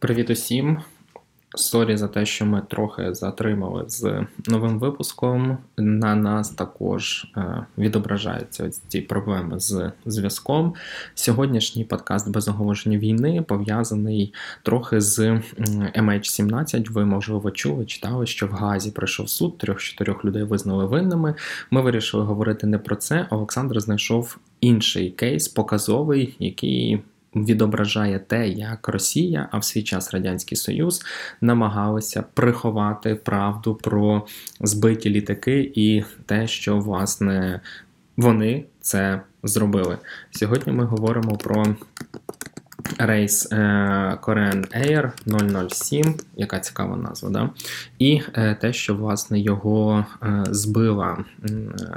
Привіт усім. Sorry за те, що ми трохи затримали з новим випуском. На нас також е, відображаються ці проблеми з зв'язком. Сьогоднішній подкаст без оголошення війни пов'язаний трохи з MH17. Ви, можливо, чули, читали, що в Гаазі пройшов суд, трьох-чотирьох людей визнали винними. Ми вирішили говорити не про це. Олександр знайшов інший кейс, показовий, який відображає те, як Росія, а в свій час Радянський Союз намагалися приховати правду про збиті літаки і те, що власне вони це зробили. Сьогодні ми говоримо про рейс Korean Air 007, яка цікава назва, да? і е, те, що власне його е, збила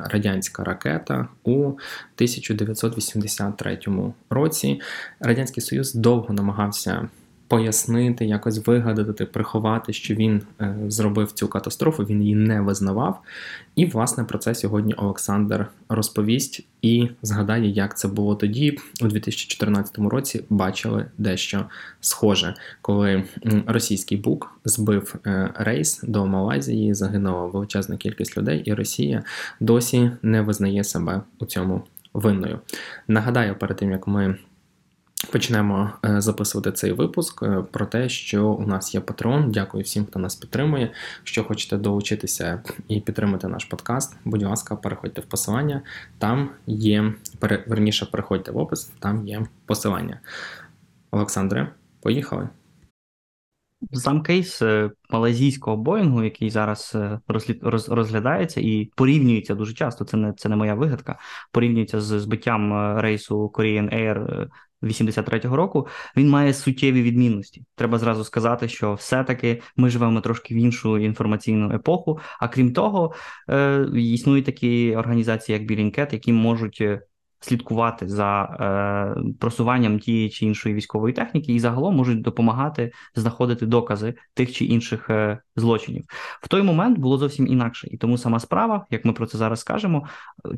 радянська ракета у 1983 році. Радянський Союз довго намагався пояснити, якось вигадати, приховати, що він е, зробив цю катастрофу, він її не визнавав. І, власне, про це сьогодні Олександр розповість і згадає, як це було тоді, у 2014 році. Бачили дещо схоже, коли російський бук збив е, рейс до Малайзії, загинула величезна кількість людей, і Росія досі не визнає себе у цьому винною. Нагадаю, перед тим як ми. Почнемо е, записувати цей випуск е, про те, що у нас є патрон. Дякую всім, хто нас підтримує. Що хочете долучитися і підтримати наш подкаст, будь ласка, переходьте в посилання. Там є верніше, переходьте в опис, там є посилання. Олександре, поїхали. Сам кейс е, малазійського Боїнгу, який зараз розглядається і порівнюється дуже часто. Це не це не моя вигадка. Порівнюється з збиттям рейсу Korean Air 83-го року, він має суттєві відмінності. Треба зразу сказати, що все-таки ми живемо трошки в іншу інформаційну епоху. А крім того, е, існують такі організації, як Білінкет, які можуть е, слідкувати за е, просуванням тієї чи іншої військової техніки, і загалом можуть допомагати знаходити докази тих чи інших е, злочинів. В той момент було зовсім інакше, і тому сама справа, як ми про це зараз скажемо,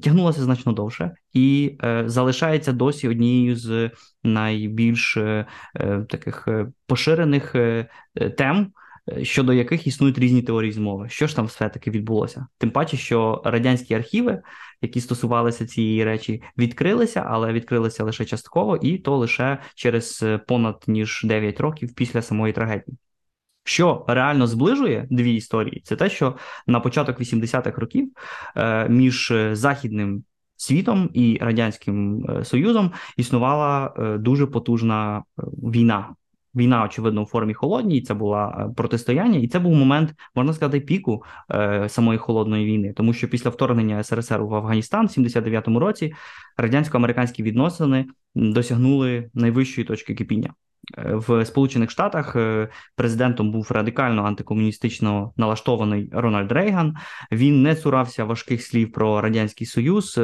тягнулася значно довше і е, залишається досі однією з найбільш е, е, таких е, поширених е, тем. Е, щодо яких існують різні теорії змови. Що ж там все-таки відбулося? Тим паче, що радянські архіви, які стосувалися цієї речі, відкрилися, але відкрилися лише частково, і то лише через е, понад ніж 9 років після самої трагедії. Що реально зближує дві історії, це те, що на початок 80-х років е, між західним світом і радянським союзом існувала дуже потужна війна війна, очевидно, у формі холодній. Це була е, протистояння, і це був момент, можна сказати, піку е, самої холодної війни, тому що після вторгнення СРСР в Афганістан в 79-му році радянсько-американські відносини досягнули найвищої точки кипіння. Е, в Сполучених Штатах е, президентом був радикально антикомуністично налаштований Рональд Рейган. Він не цурався важких слів про радянський союз.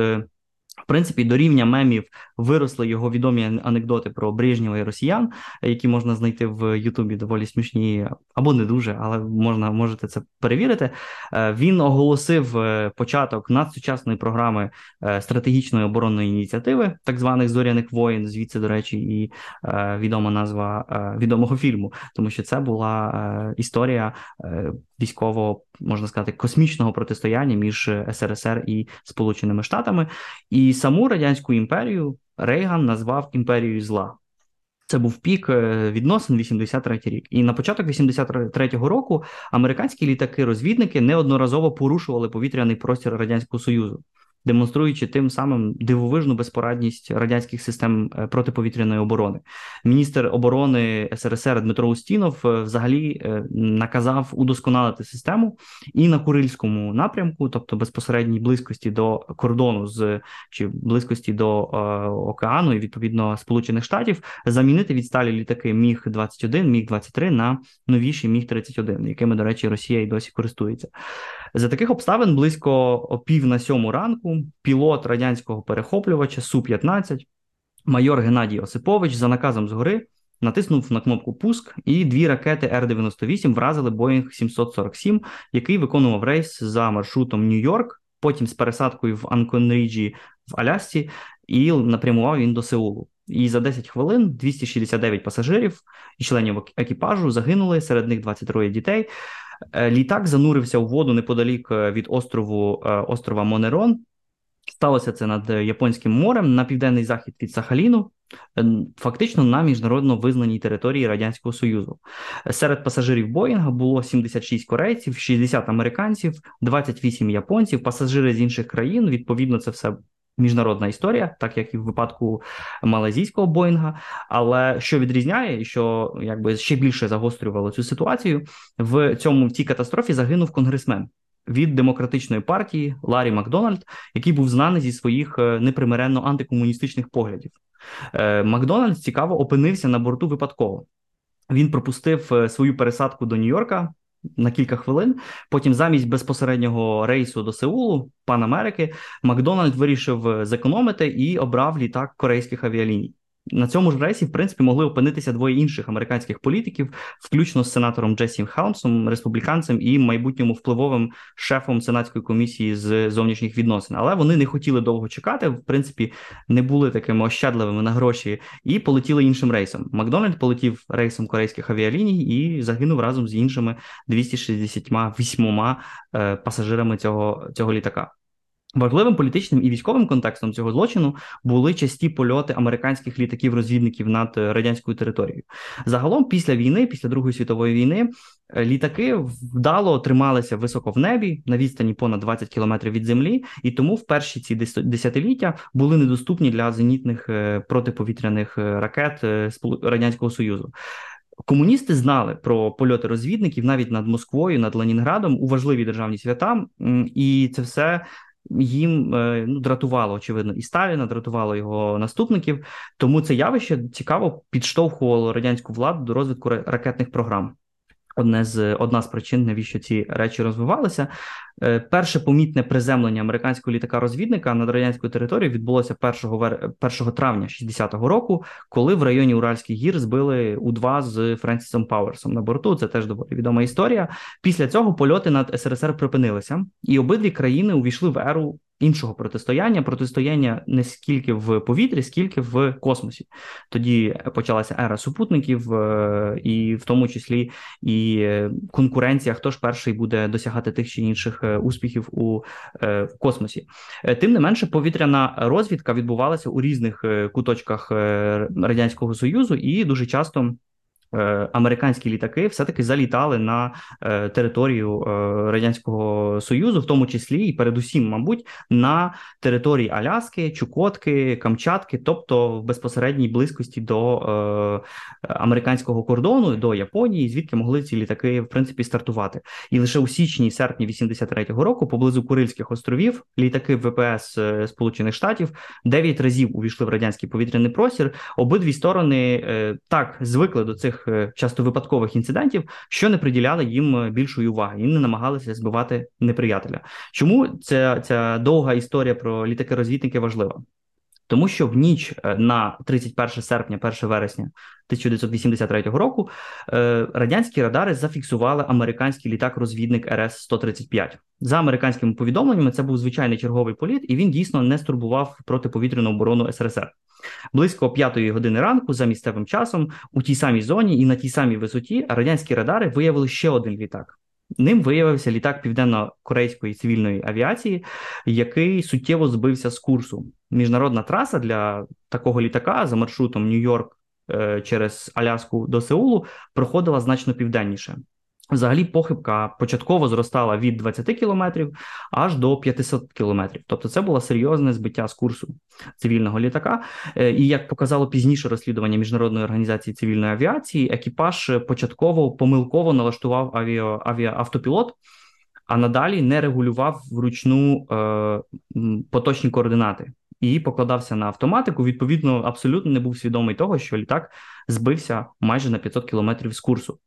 В принципі, до рівня мемів виросли його відомі анекдоти про Брежнєва і росіян, які можна знайти в Ютубі доволі смішні або не дуже, але можна можете це перевірити. Е, він оголосив е, початок надсучасної програми е, стратегічної оборонної ініціативи, так званих зоряних воїн. Звідси, до речі, і відома назва відомого фільму, тому що це була історія військово можна сказати космічного протистояння між СРСР і Сполученими Штатами, і саму радянську імперію Рейган назвав імперією зла. Це був пік е, відносин 83 рік. І на початок 83-го року американські літаки-розвідники неодноразово порушували повітряний простір Радянського Союзу демонструючи тим самим дивовижну безпорадність радянських систем е, протиповітряної оборони. Міністр оборони СРСР Дмитро Устінов е, взагалі е, наказав удосконалити систему і на Курильському напрямку, тобто безпосередній близькості до кордону з чи близькості до океану і відповідно Сполучених Штатів, замінити відсталі літаки Міг 21 Міг 23 на новіші Міг 31 якими, до речі, Росія й досі користується. За таких обставин близько пів на сьому ранку пілот радянського перехоплювача Су-15, майор Геннадій Осипович за наказом згори натиснув на кнопку Пуск, і дві ракети Р-98 вразили Боїнг 747, який виконував рейс за маршрутом Нью-Йорк, потім з пересадкою в Анконріджі в Алясці, і напрямував він до Сеулу. і за 10 хвилин 269 пасажирів і членів екіпажу загинули, серед них 23 дітей. Е, літак занурився у воду неподалік е, від острову е, острова Монерон. Сталося це над Японським морем на південний захід від Сахаліну, фактично на міжнародно визнаній території Радянського Союзу. Серед пасажирів Боїнга було 76 корейців, 60 американців, 28 японців, пасажири з інших країн. Відповідно, це все міжнародна історія, так як і в випадку малазійського Боїнга. Але що відрізняє, що якби ще більше загострювало цю ситуацію, в цьому в цій катастрофі загинув конгресмен. Від демократичної партії Ларі Макдональд, який був знаний зі своїх е, непримиренно антикомуністичних поглядів, е, Макдональд цікаво опинився на борту випадково. Він пропустив е, свою пересадку до Нью-Йорка на кілька хвилин. Потім, замість безпосереднього рейсу до Сеулу, пан Америки, Макдональд вирішив е, зекономити і обрав літак корейських авіаліній. На цьому ж рейсі, в принципі, могли опинитися двоє інших американських політиків, включно з сенатором Джесі Халмсом, республіканцем і майбутньому впливовим шефом сенатської комісії з зовнішніх відносин. Але вони не хотіли довго чекати. В принципі, не були такими ощадливими на гроші і полетіли іншим рейсом. Макдональд полетів рейсом корейських авіаліній і загинув разом з іншими 268 е, пасажирами цього, цього літака. Важливим політичним і військовим контекстом цього злочину були часті польоти американських літаків-розвідників над е, радянською територією. Загалом, після війни, після Другої світової війни, е, літаки вдало трималися високо в небі на відстані понад 20 кілометрів від землі, і тому в перші ці десятиліття були недоступні для зенітних е, протиповітряних ракет радянського союзу. Комуністи знали про польоти розвідників навіть над Москвою, над Ленінградом у важливі державні свята, і це все їм е, ну, дратувало, очевидно, і Сталіна, дратувало його наступників. Тому це явище цікаво підштовхувало радянську владу до розвитку ракетних програм одне з одна з причин, навіщо ці речі розвивалися. Е, перше помітне приземлення американського літака-розвідника над радянською територією відбулося 1 вер... 1 травня 60-го року, коли в районі Уральських гір збили У-2 з Френсісом Пауерсом на борту. Це теж доволі відома історія. Після цього польоти над СРСР припинилися, і обидві країни увійшли в еру іншого протистояння, протистояння не скільки в повітрі, скільки в космосі. Тоді почалася ера супутників, е, і в тому числі і е, конкуренція, хто ж перший буде досягати тих чи інших е, успіхів у космосі. Тим не менше, повітряна розвідка відбувалася у різних куточках радянського союзу, і дуже часто. Е, американські літаки все-таки залітали на е, територію е, радянського союзу, в тому числі і передусім, мабуть, на території Аляски, Чукотки, Камчатки, тобто в безпосередній близькості до американського кордону, до Японії, звідки могли ці літаки в принципі стартувати. І лише у січні серпні 83-го року, поблизу Курильських островів, літаки ВПС Сполучених Штатів дев'ять разів увійшли в радянський повітряний простір. Обидві сторони так звикли до цих. Е, часто випадкових інцидентів, що не приділяли їм е, більшої уваги і не намагалися збивати неприятеля. Чому ця, ця довга історія про літаки-розвідники важлива? Тому що в ніч е, на 31 серпня, 1 вересня 1983 року радянські радари зафіксували американський літак-розвідник РС 135 За американськими повідомленнями, це був звичайний черговий політ, і він дійсно не стурбував протиповітряну оборону СРСР. Близько п'ятої години ранку за місцевим часом у тій самій зоні і на тій самій висоті радянські радари виявили ще один літак. Ним виявився літак південно-корейської цивільної авіації, який суттєво збився з курсу. Міжнародна траса для такого літака за маршрутом Нью-Йорк е, через Аляску до Сеулу проходила значно південніше. Взагалі, похибка початково зростала від 20 кілометрів аж до 500 кілометрів. Тобто, це було серйозне збиття з курсу цивільного літака. Е, і як показало пізніше розслідування міжнародної організації цивільної авіації, екіпаж початково помилково налаштував авіа, авіаавтопілот, а надалі не регулював вручну е, поточні координати і покладався на автоматику. Відповідно, абсолютно не був свідомий того, що літак збився майже на 500 кілометрів з курсу.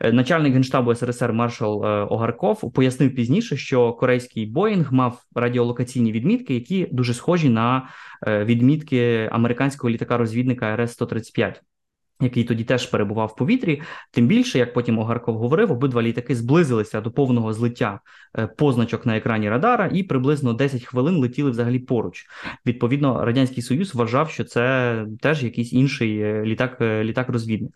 Е, начальник генштабу СРСР маршал е, Огарков пояснив пізніше, що корейський Боїнг мав радіолокаційні відмітки, які дуже схожі на е, відмітки американського літака-розвідника РС 135 який тоді теж перебував в повітрі. Тим більше, як потім Огарков говорив, обидва літаки зблизилися до повного злиття е, позначок на екрані Радара, і приблизно 10 хвилин летіли взагалі поруч. Відповідно, радянський союз вважав, що це теж якийсь інший е, літак, е, літак-розвідник.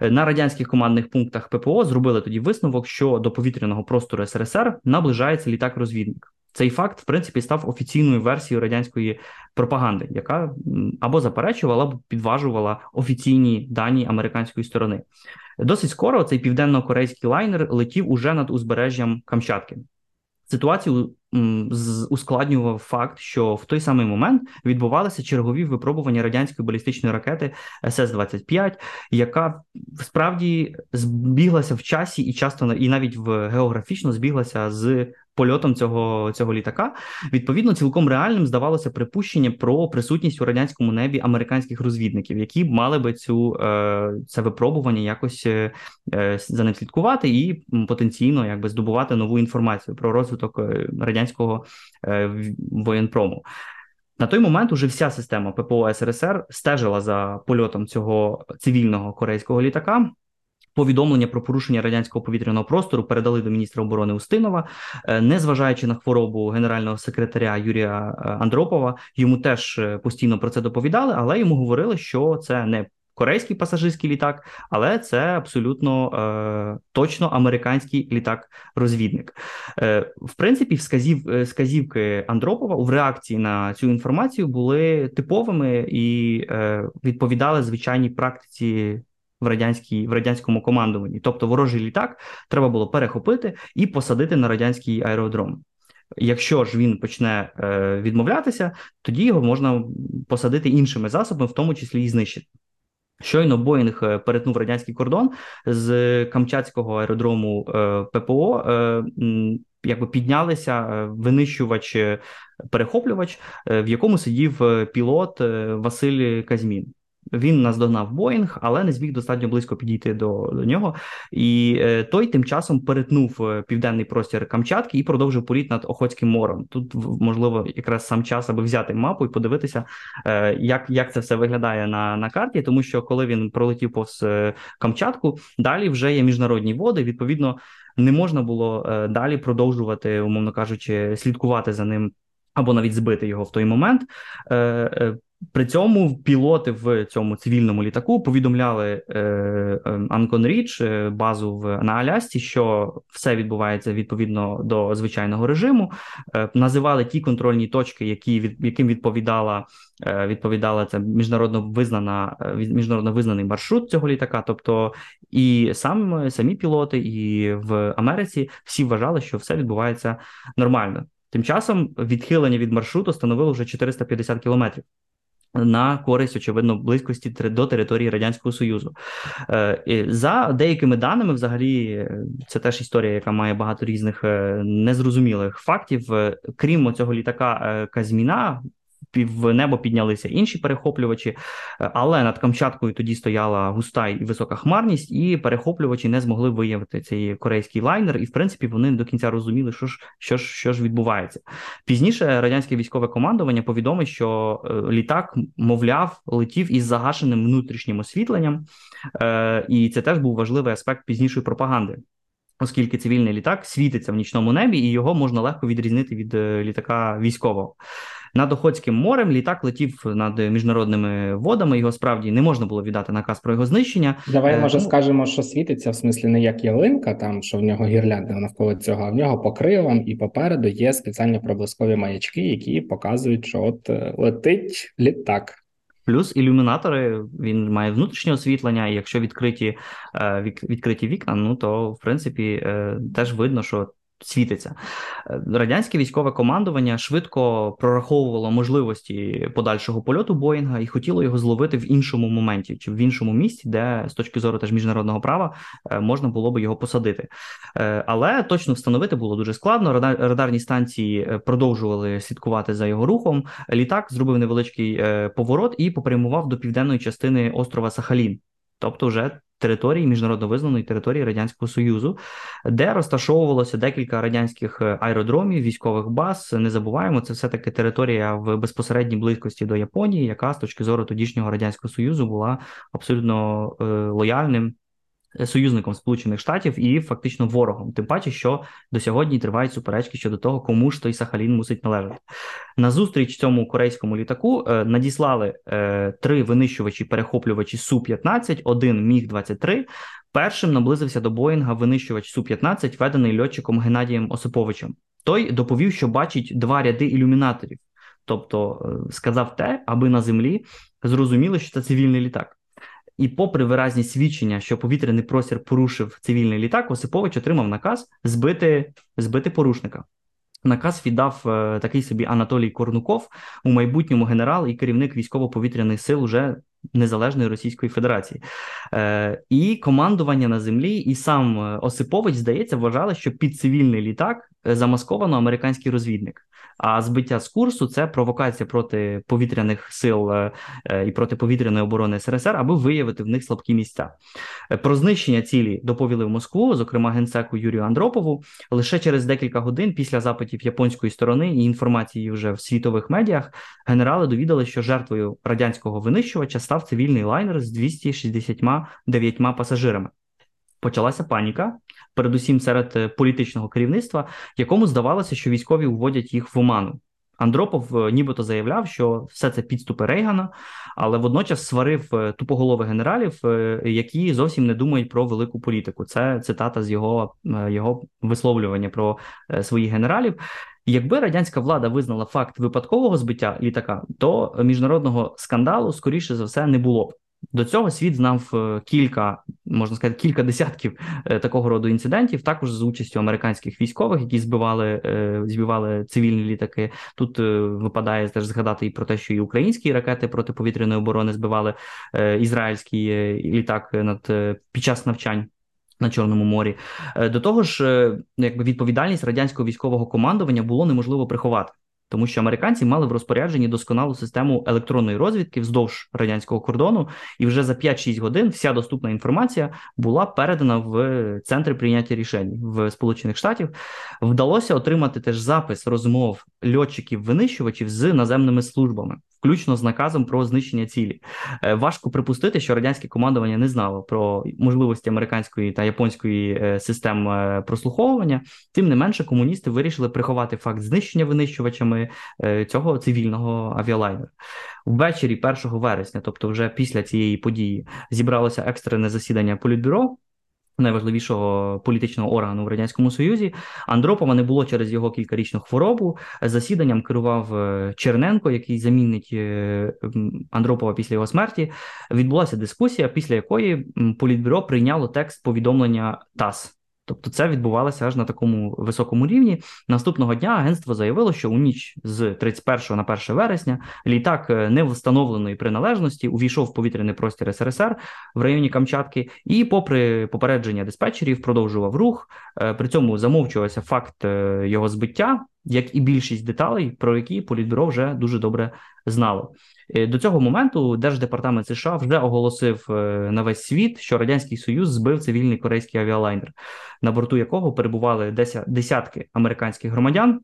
На радянських командних пунктах ППО зробили тоді висновок, що до повітряного простору СРСР наближається літак-розвідник. Цей факт, в принципі, став офіційною версією радянської пропаганди, яка або заперечувала, або підважувала офіційні дані американської сторони. Досить скоро цей південно-корейський лайнер летів уже над узбережжям Камчатки. Ситуацію ускладнював факт, що в той самий момент відбувалися чергові випробування радянської балістичної ракети СС-25, яка справді збіглася в часі і часто і навіть в географічно збіглася з польотом цього цього літака. Відповідно, цілком реальним здавалося припущення про присутність у радянському небі американських розвідників, які мали би цю е, це випробування якось е, за ним слідкувати і потенційно якби здобувати нову інформацію про розвиток е, радянського воєнпрому. На той момент уже вся система ППО СРСР стежила за польотом цього цивільного корейського літака. Повідомлення про порушення радянського повітряного простору передали до міністра оборони Устинова, е, незважаючи на хворобу генерального секретаря Юрія е, Андропова, йому теж е, постійно про це доповідали, але йому говорили, що це не корейський пасажирський літак, але це абсолютно е, точно американський літак-розвідник. Е, В принципі, вказів, сказівки Андропова в реакції на цю інформацію були типовими і е, відповідали звичайній практиці в радянській в радянському командуванні. Тобто ворожий літак треба було перехопити і посадити на радянський аеродром. Якщо ж він почне е, відмовлятися, тоді його можна посадити іншими засобами, в тому числі і знищити. Щойно Боїнг е, перетнув радянський кордон з Камчатського аеродрому е, ППО. Якби піднялися е, винищувач перехоплювач, в якому сидів пілот Василь Казьмін. Він наздогнав Боїнг, але не зміг достатньо близько підійти до до нього. І е, той тим часом перетнув е, південний простір Камчатки і продовжив політ над Охотським морем. Тут можливо якраз сам час, аби взяти мапу і подивитися, е, як як це все виглядає на на карті, тому що коли він пролетів повз Камчатку, далі вже є міжнародні води. Відповідно, не можна було далі продовжувати, умовно кажучи, слідкувати за ним. Або навіть збити його в той момент. При цьому пілоти в цьому цивільному літаку повідомляли е, е Анкон Річ е, базу в на Алясці, що все відбувається відповідно до звичайного режиму. Називали ті контрольні точки, які від яким відповідала відповідала це міжнародно визнана міжнародно визнаний маршрут цього літака. Тобто і сам самі пілоти, і в Америці всі вважали, що все відбувається нормально. Тим часом відхилення від маршруту становило вже 450 кілометрів на користь, очевидно, близькості до території радянського союзу е, за деякими даними, взагалі, це теж історія, яка має багато різних е, незрозумілих фактів. Е, крім цього літака Казміна, в небо піднялися інші перехоплювачі, е, але над Камчаткою тоді стояла густа і висока хмарність, і перехоплювачі не змогли виявити цей корейський лайнер. І в принципі вони до кінця розуміли, що ж що ж, що ж відбувається. Пізніше радянське військове командування повідомить, що е, літак, мовляв, летів із загашеним внутрішнім освітленням, е, і це теж був важливий аспект пізнішої пропаганди. Оскільки цивільний літак світиться в нічному небі, і його можна легко відрізнити від літака військового. Над Охотським морем літак летів над міжнародними водами. Його справді не можна було віддати наказ про його знищення. Давай, е, може, Тому... скажемо, що світиться в смислі не як ялинка, там що в нього гірлянда навколо цього, а в нього по кривам і попереду є спеціальні проблискові маячки, які показують, що от е, летить літак. Плюс ілюмінатори він має внутрішнє освітлення, і якщо відкриті е, відкриті вікна, ну то в принципі теж видно, що світиться. Е, радянське військове командування швидко прораховувало можливості подальшого польоту Боїнга і хотіло його зловити в іншому моменті чи в іншому місці, де з точки зору теж міжнародного права е, можна було би його посадити. Е, але точно встановити було дуже складно. Радарні станції продовжували слідкувати за його рухом. Літак зробив невеличкий поворот і попрямував до південної частини острова Сахалін. Тобто вже території міжнародно визнаної території радянського союзу, де розташовувалося декілька радянських аеродромів, військових баз. Не забуваємо, це все таки територія в безпосередній близькості до Японії, яка з точки зору тодішнього радянського союзу була абсолютно е, лояльним Е, союзником Сполучених Штатів і фактично ворогом. Тим паче, що до сьогодні тривають суперечки щодо того, кому ж той Сахалін мусить належати. На зустріч цьому корейському літаку е, надіслали е, три винищувачі перехоплювачі су 15 один міг 23 Першим наблизився до Боїнга винищувач су 15 ведений льотчиком Геннадієм Осиповичем. Той доповів, що бачить два ряди ілюмінаторів, тобто е, сказав те, аби на землі зрозуміли, що це цивільний літак. І, попри виразні свідчення, що повітряний простір порушив цивільний літак, Осипович отримав наказ збити збити порушника. Наказ віддав е, такий собі Анатолій Корнуков, у майбутньому генерал і керівник військово-повітряних сил уже Незалежної Російської Федерації. Е, І командування на землі, і сам е, Осипович, здається, вважали, що під цивільний літак е, замасковано американський розвідник. А збиття з курсу це провокація проти повітряних сил е, і проти повітряної оборони СРСР, аби виявити в них слабкі місця. Про знищення цілі доповіли в Москву, зокрема генсеку Юрію Андропову, лише через декілька годин після запитів японської сторони і інформації вже в світових медіях. Генерали довідали, що жертвою радянського винищувача став цивільний лайнер з 269 пасажирами. Почалася паніка, передусім серед е, політичного керівництва, якому здавалося, що військові вводять їх в оману. Андропов е, нібито заявляв, що все це підступи Рейгана, але водночас сварив е, тупоголових генералів, які зовсім не думають про велику політику. Це цитата з його його висловлювання про своїх генералів. Якби радянська влада визнала факт випадкового збиття літака, то міжнародного скандалу скоріше за все не було б. До цього світ знав е, кілька, можна сказати, кілька десятків е, такого роду інцидентів, також з участю американських військових, які збивали е, збивали цивільні літаки. Тут випадає теж згадати і про те, що і українські ракети протиповітряної оборони збивали ізраїльський літак над під час навчань. На Чорному морі до того ж, якби відповідальність радянського військового командування було неможливо приховати тому що американці мали в розпорядженні досконалу систему електронної розвідки вздовж радянського кордону, і вже за 5-6 годин вся доступна інформація була передана в центри прийняття рішень в Сполучених Штатів. Вдалося отримати теж запис розмов льотчиків-винищувачів з наземними службами включно з наказом про знищення цілі. Е, важко припустити, що радянське командування не знало про можливості американської та японської е, систем е, прослуховування. Тим не менше, комуністи вирішили приховати факт знищення винищувачами цього цивільного авіалайнера. Ввечері 1 вересня, тобто вже після цієї події, зібралося екстрене засідання політбюро найважливішого політичного органу в радянському союзі. Андропова не було через його кількарічну хворобу. Засіданням керував е, Черненко, який замінить е, Андропова після його смерті. Відбулася дискусія, після якої політбюро прийняло текст повідомлення ТАСС. Тобто це відбувалося аж на такому високому рівні. Наступного дня агентство заявило, що у ніч з 31 на 1 вересня літак е, невстановленої приналежності увійшов в повітряний простір СРСР в районі Камчатки, і, попри попередження диспетчерів, продовжував рух. Е, при цьому замовчувався факт е, його збиття, як і більшість деталей, про які політбюро вже дуже добре знало. Е, до цього моменту Держдепартамент США вже оголосив е, на весь світ, що радянський союз збив цивільний корейський авіалайнер, на борту якого перебували десятки американських громадян,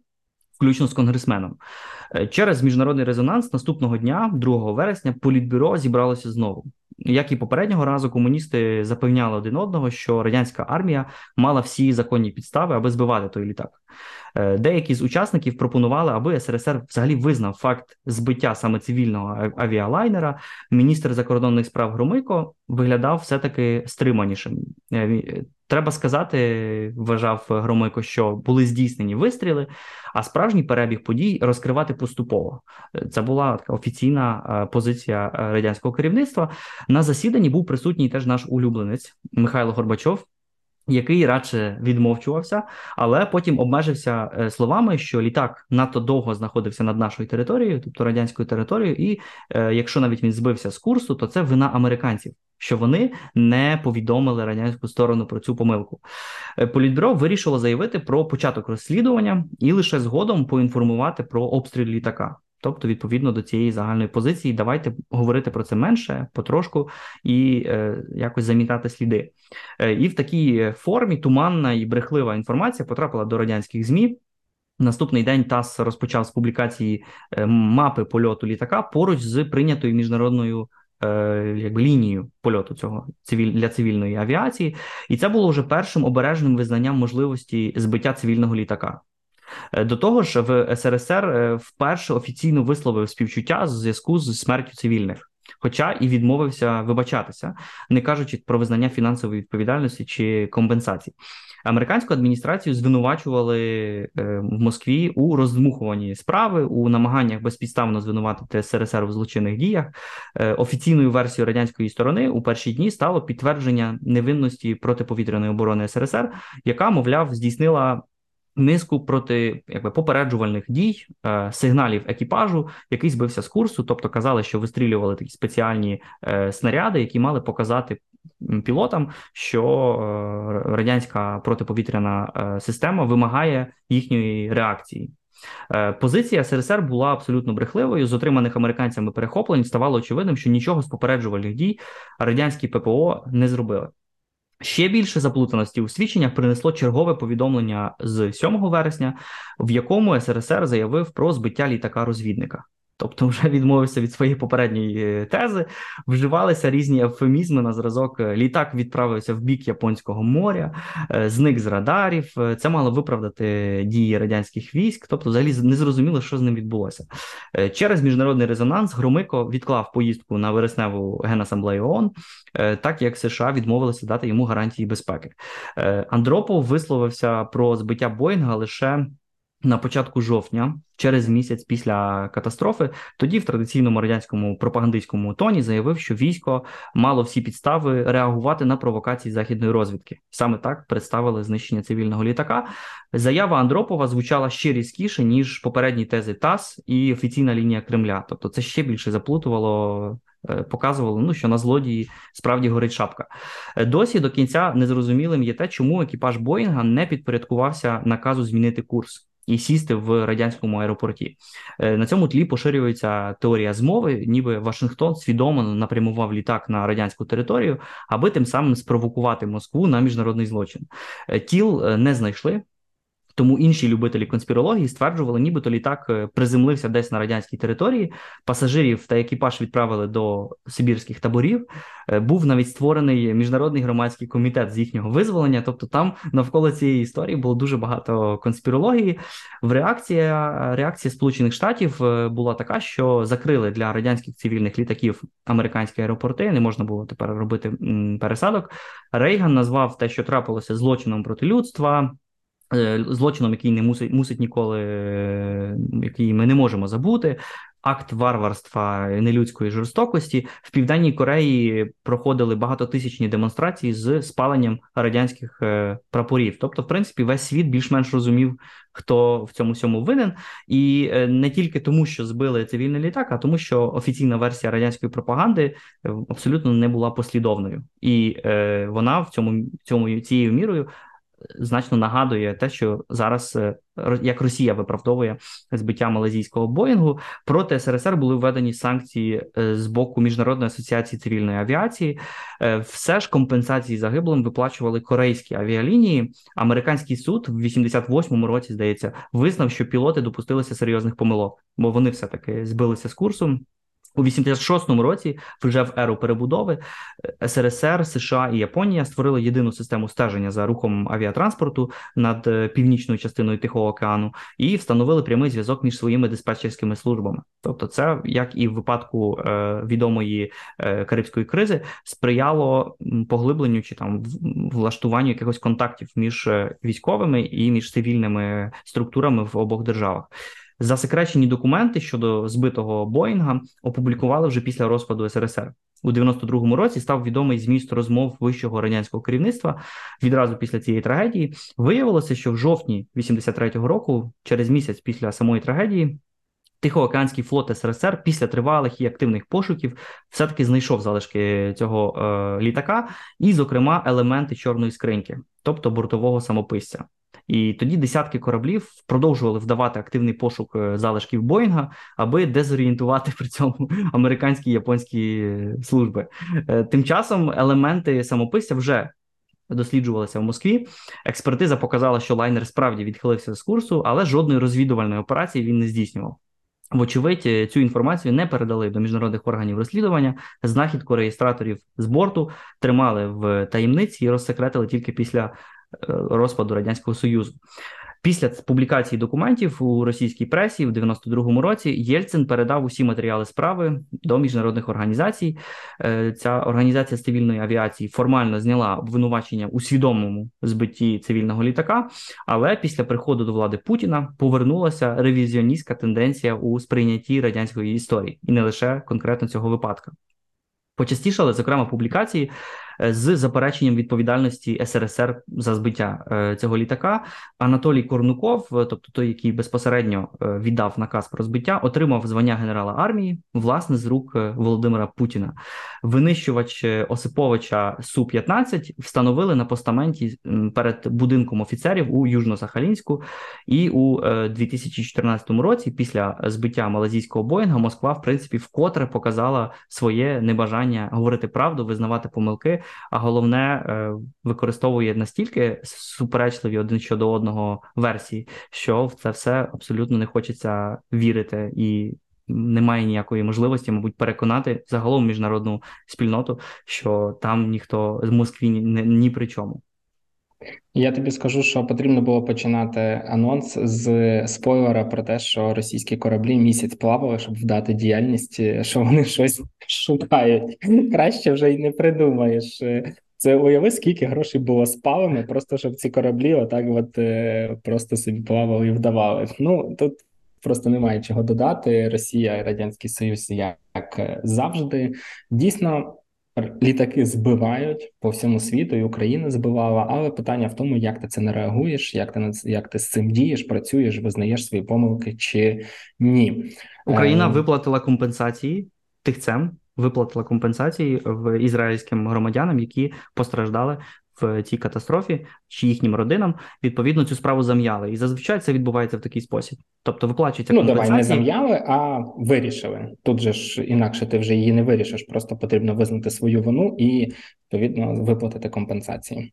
включно з конгресменом. Е, через міжнародний резонанс наступного дня, 2 вересня, політбюро зібралося знову. Як і попереднього разу, комуністи запевняли один одного, що радянська армія мала всі законні підстави, аби збивати той літак. Е, деякі з учасників пропонували, аби СРСР взагалі визнав факт збиття саме цивільного авіалайнера. Міністр закордонних справ Громико виглядав все таки стриманішим. Е, треба сказати, вважав Громико, що були здійснені вистріли, а справжній перебіг подій розкривати поступово. Е, це була така офіційна позиція радянського керівництва. На засіданні був присутній теж наш улюбленець Михайло Горбачов який радше відмовчувався, але потім обмежився е, словами, що літак надто довго знаходився над нашою територією, тобто радянською територією, і е, якщо навіть він збився з курсу, то це вина американців, що вони не повідомили радянську сторону про цю помилку. Е, Політбюро вирішило заявити про початок розслідування і лише згодом поінформувати про обстріл літака. Тобто, відповідно до цієї загальної позиції, давайте говорити про це менше, потрошку і е, якось замітати сліди. Е, І в такій формі туманна і брехлива інформація потрапила до радянських змі. Наступний день ТАСС розпочав з публікації е, мапи польоту літака поруч з прийнятою міжнародною е, якби лінією польоту цього цивіль для цивільної авіації, і це було вже першим обережним визнанням можливості збиття цивільного літака. Е, до того ж, в СРСР вперше офіційно висловив співчуття з зв'язку з смертю цивільних, хоча і відмовився вибачатися, не кажучи про визнання фінансової відповідальності чи компенсації. Американську адміністрацію звинувачували е, в Москві у роздмухуванні справи у намаганнях безпідставно звинуватити СРСР в злочинних діях. Е, офіційною версією радянської сторони у перші дні стало підтвердження невинності протиповітряної оборони СРСР, яка, мовляв, здійснила. Низку проти якби попереджувальних дій, е, сигналів екіпажу, який збився з курсу, тобто казали, що вистрілювали такі спеціальні е, снаряди, які мали показати пілотам, що е, радянська протиповітряна е, система вимагає їхньої реакції. Е, позиція СРСР була абсолютно брехливою. З отриманих американцями перехоплень ставало очевидним, що нічого з попереджувальних дій радянські ППО не зробили. Ще більше заплутаності у свідченнях принесло чергове повідомлення з 7 вересня, в якому СРСР заявив про збиття літака розвідника тобто вже відмовився від своєї попередньої е, тези, вживалися різні ефемізми на зразок. Е, літак відправився в бік Японського моря, е, зник з радарів. Це мало виправдати дії радянських військ, тобто, взагалі не зрозуміло, що з ним відбулося. Через міжнародний резонанс Громико відклав поїздку на вересневу генасамблею ООН, так як США відмовилися дати йому гарантії безпеки. Андропов висловився про збиття Боїнга лише на початку жовтня, через місяць після катастрофи, тоді в традиційному радянському пропагандистському тоні заявив, що військо мало всі підстави реагувати на провокації західної розвідки. Саме так представили знищення цивільного літака. Заява Андропова звучала ще різкіше ніж попередні тези ТАСС і офіційна лінія Кремля. Тобто, це ще більше заплутувало. Е, показувало, ну що на злодії справді горить шапка. Е, досі до кінця незрозумілим є те, чому екіпаж Боїнга не підпорядкувався наказу змінити курс і сісти в радянському аеропорті. Е, на цьому тлі поширюється теорія змови, ніби Вашингтон свідомо напрямував літак на радянську територію, аби тим самим спровокувати Москву на міжнародний злочин. Е, тіл е, не знайшли. Тому інші любителі конспірології стверджували, нібито літак е, приземлився десь на радянській території. Пасажирів та екіпаж відправили до Сибірських таборів. Е, був навіть створений міжнародний громадський комітет з їхнього визволення. Тобто, там навколо цієї історії було дуже багато конспірології. В реакція реакція Сполучених Штатів е, була така, що закрили для радянських цивільних літаків американські аеропорти. Не можна було тепер робити пересадок. Рейган назвав те, що трапилося злочином проти людства. Е, злочином, який не мусить мусить ніколи, е, який ми не можемо забути. Акт варварства нелюдської жорстокості в південній Кореї проходили багатотисячні демонстрації з спаленням радянських е, прапорів. Тобто, в принципі, весь світ більш-менш розумів, хто в цьому всьому винен, і не тільки тому, що збили цивільний літак, а тому, що офіційна версія радянської пропаганди абсолютно не була послідовною, і вона в цьому цьому цією мірою значно нагадує те, що зараз е, як Росія виправдовує збиття малазійського Боїнгу, проти СРСР були введені санкції е, з боку міжнародної асоціації цивільної авіації. Е, все ж компенсації загиблим виплачували корейські авіалінії. Американський суд в 88-му році здається визнав, що пілоти допустилися серйозних помилок, бо вони все таки збилися з курсу. У 86-му році, вже в еру перебудови, е, СРСР, США і Японія створили єдину систему стеження за рухом авіатранспорту над е, північною частиною Тихого океану і встановили прямий зв'язок між своїми диспетчерськими службами. Тобто, це як і в випадку е, відомої карибської кризи сприяло поглибленню чи там влаштуванню якихось контактів між військовими і між цивільними структурами в обох державах. Засекречені документи щодо збитого Боїнга опублікували вже після розпаду СРСР. У 92-му році став відомий зміст розмов вищого радянського керівництва відразу після цієї трагедії. Виявилося, що в жовтні 83-го року, через місяць після самої трагедії, Тихоокеанський флот СРСР після тривалих і активних пошуків все-таки знайшов залишки цього е, літака, і, зокрема, елементи чорної скриньки, тобто бортового самописця. І тоді десятки кораблів продовжували вдавати активний пошук е, залишків Боїнга, аби дезорієнтувати при цьому американські і японські служби. Е, тим часом елементи самописця вже досліджувалися в Москві. Експертиза показала, що лайнер справді відхилився з курсу, але жодної розвідувальної операції він не здійснював. Вочевидь, е, цю інформацію не передали до міжнародних органів розслідування. Знахідку реєстраторів з борту тримали в таємниці і розсекретили тільки після розпаду радянського союзу. Після публікації документів у російській пресі в 92-му році Єльцин передав усі матеріали справи до міжнародних організацій. Е, ця організація з цивільної авіації формально зняла обвинувачення у свідомому збитті цивільного літака, але після приходу до влади Путіна повернулася ревізіоністська тенденція у сприйнятті радянської історії, і не лише конкретно цього випадка. Почастішали, зокрема, публікації Е, з запереченням відповідальності СРСР за збиття е, цього літака. Анатолій Корнуков, е, тобто той, який безпосередньо віддав наказ про збиття, отримав звання генерала армії власне з рук Володимира Путіна. Винищувач Осиповича Су 15 встановили на постаменті перед будинком офіцерів у Южно-Сахалінську, і у 2014 році, після збиття малазійського Боїнга, Москва в принципі вкотре показала своє небажання говорити правду, визнавати помилки а головне е, використовує настільки суперечливі один щодо одного версії, що в це все абсолютно не хочеться вірити і. Немає ніякої можливості, мабуть, переконати загалом міжнародну спільноту, що там ніхто з Москві ні, ні при чому. Я тобі скажу, що потрібно було починати анонс з спойлера про те, що російські кораблі місяць плавали, щоб вдати діяльність, що вони щось шукають. Краще вже й не придумаєш. Це уяви, скільки грошей було спалено, просто щоб ці кораблі отак от е, просто собі плавали і вдавали. Ну тут просто немає чого додати. Росія і Радянський Союз, як завжди, дійсно. Літаки збивають по всьому світу, і Україна збивала. Але питання в тому, як ти це не реагуєш, як ти як ти з цим дієш, працюєш, визнаєш свої помилки чи ні. Україна е... виплатила компенсації тихцем, виплатила компенсації в ізраїльським громадянам, які постраждали в цій катастрофі чи їхнім родинам відповідно цю справу зам'яли. І зазвичай це відбувається в такий спосіб. Тобто виплачується ну давай не зам'яли, а вирішили. Тут же ж інакше ти вже її не вирішиш. Просто потрібно визнати свою вину і відповідно виплатити компенсації.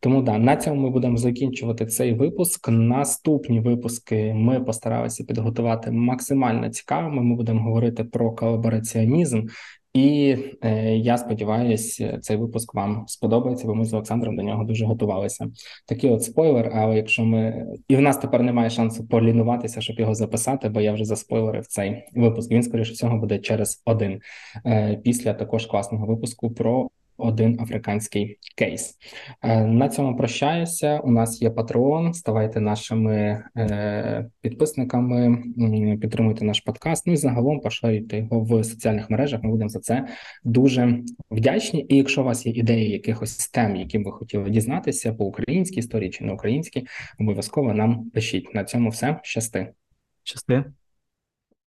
Тому да на цьому ми будемо закінчувати цей випуск. Наступні випуски ми постаралися підготувати максимально цікавими. Ми будемо говорити про колабораціонізм і е, я сподіваюся, цей випуск вам сподобається, бо ми з Олександром до нього дуже готувалися. Такий от спойлер. Але якщо ми і в нас тепер немає шансу полінуватися, щоб його записати, бо я вже заспойлерив цей випуск. Він скоріше всього буде через один е, після також класного випуску про один африканський кейс. Е, на цьому прощаюся. У нас є Patreon, Ставайте нашими е, підписниками, підтримуйте наш подкаст. Ну і загалом поширюйте його в соціальних мережах. Ми будемо за це дуже вдячні. І якщо у вас є ідеї якихось тем, які ви хотіли дізнатися по українській історії чи не українській, обов'язково нам пишіть. На цьому все щасти. Щасти.